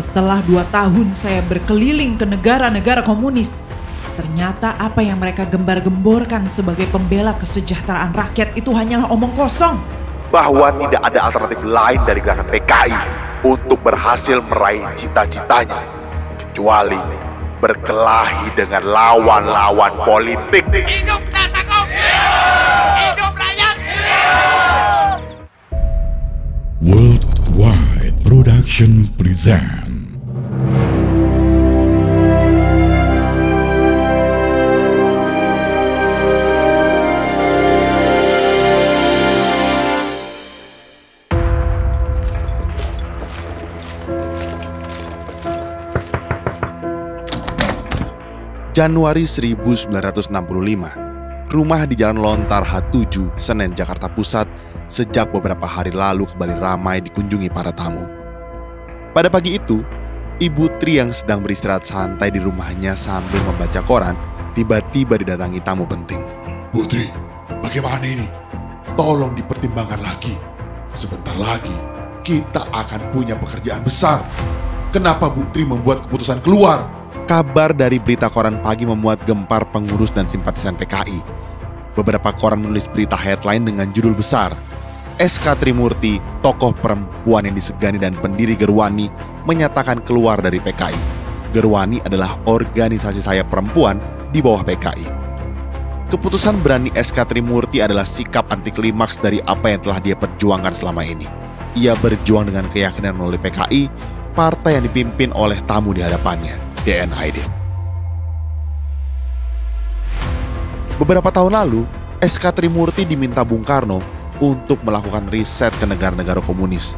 Setelah dua tahun saya berkeliling ke negara-negara komunis, ternyata apa yang mereka gembar-gemborkan sebagai pembela kesejahteraan rakyat itu hanyalah omong kosong. Bahwa tidak ada alternatif lain dari gerakan PKI untuk berhasil meraih cita-citanya. Kecuali berkelahi dengan lawan-lawan politik. Hidup Nasakov! Hidup rakyat! Worldwide Production present Januari 1965, rumah di Jalan Lontar H7, Senen, Jakarta Pusat sejak beberapa hari lalu kembali ramai dikunjungi para tamu. Pada pagi itu, Ibu Tri yang sedang beristirahat santai di rumahnya sambil membaca koran, tiba-tiba didatangi tamu penting. Putri, bagaimana ini? Tolong dipertimbangkan lagi. Sebentar lagi, kita akan punya pekerjaan besar. Kenapa Bu Tri membuat keputusan keluar? Kabar dari berita koran pagi memuat gempar pengurus dan simpatisan PKI. Beberapa koran menulis berita headline dengan judul besar. SK Trimurti, tokoh perempuan yang disegani dan pendiri Gerwani, menyatakan keluar dari PKI. Gerwani adalah organisasi saya perempuan di bawah PKI. Keputusan berani SK Trimurti adalah sikap anti klimaks dari apa yang telah dia perjuangkan selama ini. Ia berjuang dengan keyakinan melalui PKI, partai yang dipimpin oleh tamu di hadapannya, DNID. Beberapa tahun lalu, SK Trimurti diminta Bung Karno untuk melakukan riset ke negara-negara komunis.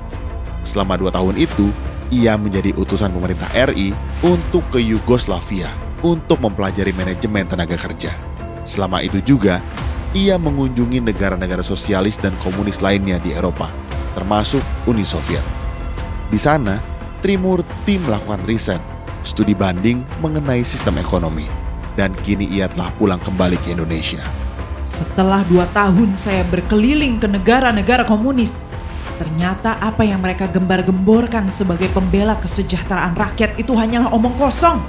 Selama dua tahun itu, ia menjadi utusan pemerintah RI untuk ke Yugoslavia untuk mempelajari manajemen tenaga kerja. Selama itu juga, ia mengunjungi negara-negara sosialis dan komunis lainnya di Eropa, termasuk Uni Soviet. Di sana, Trimurti melakukan riset, studi banding mengenai sistem ekonomi, dan kini ia telah pulang kembali ke Indonesia. Setelah dua tahun saya berkeliling ke negara-negara komunis, ternyata apa yang mereka gembar-gemborkan sebagai pembela kesejahteraan rakyat itu hanyalah omong kosong.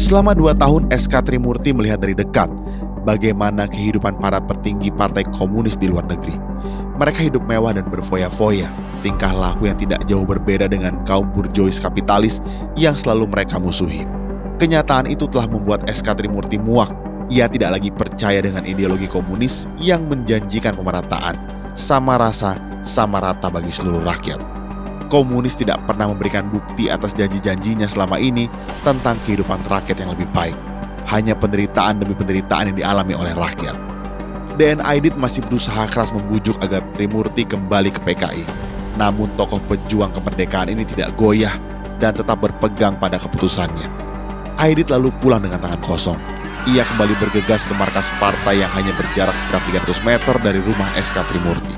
Selama dua tahun SK Trimurti melihat dari dekat bagaimana kehidupan para petinggi partai komunis di luar negeri. Mereka hidup mewah dan berfoya-foya, tingkah laku yang tidak jauh berbeda dengan kaum burjois kapitalis yang selalu mereka musuhi. Kenyataan itu telah membuat SK Trimurti muak. Ia tidak lagi percaya dengan ideologi komunis yang menjanjikan pemerataan, sama rasa, sama rata bagi seluruh rakyat. Komunis tidak pernah memberikan bukti atas janji-janjinya selama ini tentang kehidupan rakyat yang lebih baik. Hanya penderitaan demi penderitaan yang dialami oleh rakyat. DN Aidit masih berusaha keras membujuk agar Trimurti kembali ke PKI. Namun tokoh pejuang kemerdekaan ini tidak goyah dan tetap berpegang pada keputusannya. Aidit lalu pulang dengan tangan kosong. Ia kembali bergegas ke markas partai yang hanya berjarak sekitar 300 meter dari rumah SK Trimurti.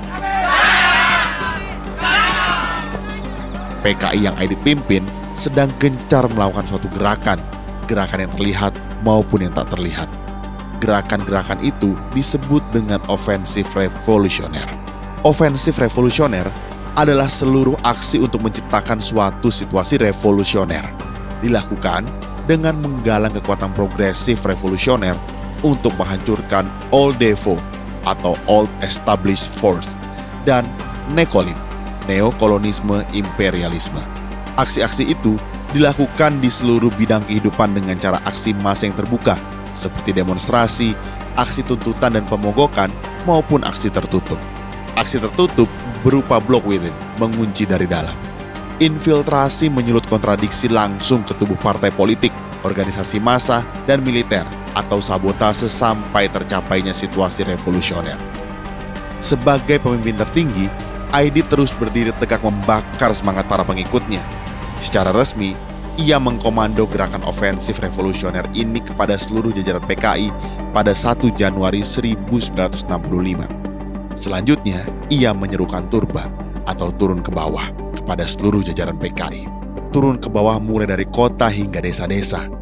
PKI yang Aidit pimpin sedang gencar melakukan suatu gerakan, gerakan yang terlihat maupun yang tak terlihat. Gerakan-gerakan itu disebut dengan ofensif revolusioner. Ofensif revolusioner adalah seluruh aksi untuk menciptakan suatu situasi revolusioner. Dilakukan dengan menggalang kekuatan progresif revolusioner untuk menghancurkan Old Devo atau Old Established Force dan Nekolim, neokolonisme imperialisme. Aksi-aksi itu dilakukan di seluruh bidang kehidupan dengan cara aksi massa yang terbuka seperti demonstrasi, aksi tuntutan dan pemogokan maupun aksi tertutup. Aksi tertutup berupa block within, mengunci dari dalam. Infiltrasi menyulut kontradiksi langsung ke tubuh partai politik, organisasi massa, dan militer atau sabotase sampai tercapainya situasi revolusioner. Sebagai pemimpin tertinggi, Aidi terus berdiri tegak membakar semangat para pengikutnya. Secara resmi, ia mengkomando gerakan ofensif revolusioner ini kepada seluruh jajaran PKI pada 1 Januari 1965. Selanjutnya, ia menyerukan turba atau turun ke bawah kepada seluruh jajaran PKI. Turun ke bawah mulai dari kota hingga desa-desa.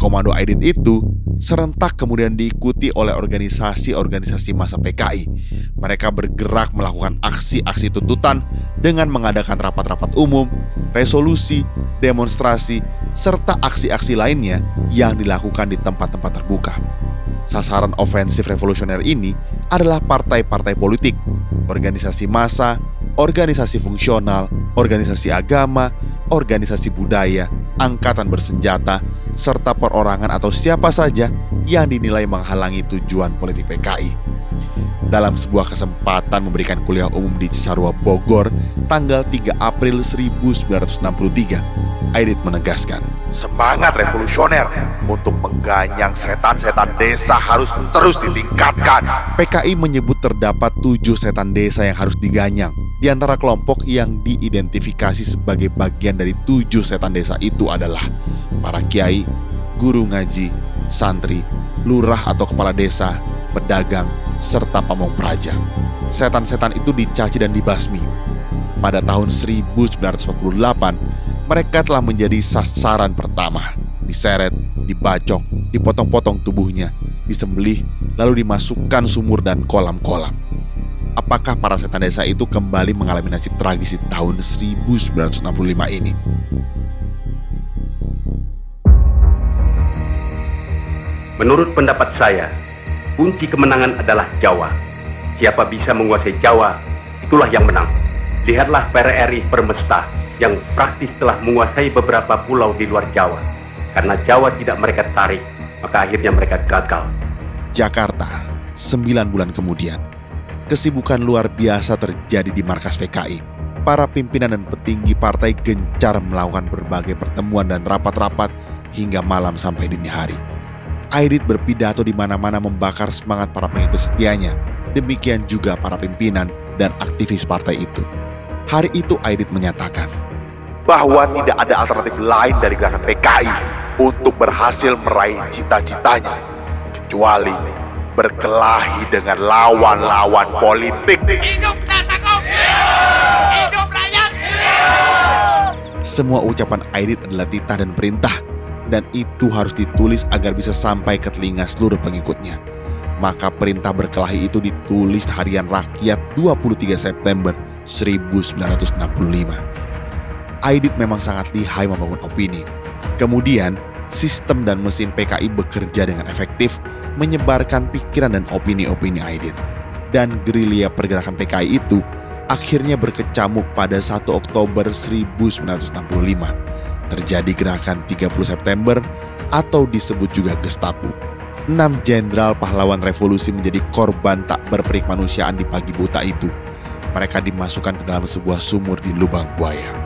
Komando Aidit itu serentak kemudian diikuti oleh organisasi-organisasi masa PKI. Mereka bergerak melakukan aksi-aksi tuntutan dengan mengadakan rapat-rapat umum, resolusi, demonstrasi, serta aksi-aksi lainnya yang dilakukan di tempat-tempat terbuka. Sasaran ofensif revolusioner ini adalah partai-partai politik, organisasi massa, organisasi fungsional, organisasi agama, organisasi budaya, angkatan bersenjata, serta perorangan atau siapa saja yang dinilai menghalangi tujuan politik PKI. Dalam sebuah kesempatan memberikan kuliah umum di Cisarua, Bogor, tanggal 3 April 1963, Aidit menegaskan, Semangat revolusioner untuk mengganyang setan-setan desa harus terus ditingkatkan. PKI menyebut terdapat tujuh setan desa yang harus diganyang. Di antara kelompok yang diidentifikasi sebagai bagian dari tujuh setan desa itu adalah para kiai, guru ngaji, santri, lurah atau kepala desa, pedagang, serta pamong praja. Setan-setan itu dicaci dan dibasmi. Pada tahun 1948, mereka telah menjadi sasaran pertama. Diseret, dibacok, dipotong-potong tubuhnya, disembelih, lalu dimasukkan sumur dan kolam-kolam. Apakah para setan desa itu kembali mengalami nasib tragis di tahun 1965 ini? Menurut pendapat saya, kunci kemenangan adalah Jawa. Siapa bisa menguasai Jawa, itulah yang menang. Lihatlah PRRI Permesta yang praktis telah menguasai beberapa pulau di luar Jawa. Karena Jawa tidak mereka tarik, maka akhirnya mereka gagal. Jakarta, 9 bulan kemudian. Kesibukan luar biasa terjadi di markas PKI. Para pimpinan dan petinggi partai gencar melakukan berbagai pertemuan dan rapat-rapat hingga malam sampai dini hari. Aidit berpidato di mana-mana membakar semangat para pengikut setianya. Demikian juga para pimpinan dan aktivis partai itu. Hari itu Aidit menyatakan, bahwa tidak ada alternatif lain dari gerakan PKI untuk berhasil meraih cita-citanya kecuali berkelahi dengan lawan-lawan politik. Hidup Datangkop! Hidup rakyat! semua ucapan Aidit adalah titah dan perintah dan itu harus ditulis agar bisa sampai ke telinga seluruh pengikutnya. Maka perintah berkelahi itu ditulis harian rakyat 23 September 1965. Aidit memang sangat lihai membangun opini. Kemudian, sistem dan mesin PKI bekerja dengan efektif menyebarkan pikiran dan opini-opini Aidit. Dan gerilya pergerakan PKI itu akhirnya berkecamuk pada 1 Oktober 1965. Terjadi gerakan 30 September atau disebut juga Gestapo. Enam jenderal pahlawan revolusi menjadi korban tak berperikmanusiaan di pagi buta itu. Mereka dimasukkan ke dalam sebuah sumur di lubang buaya.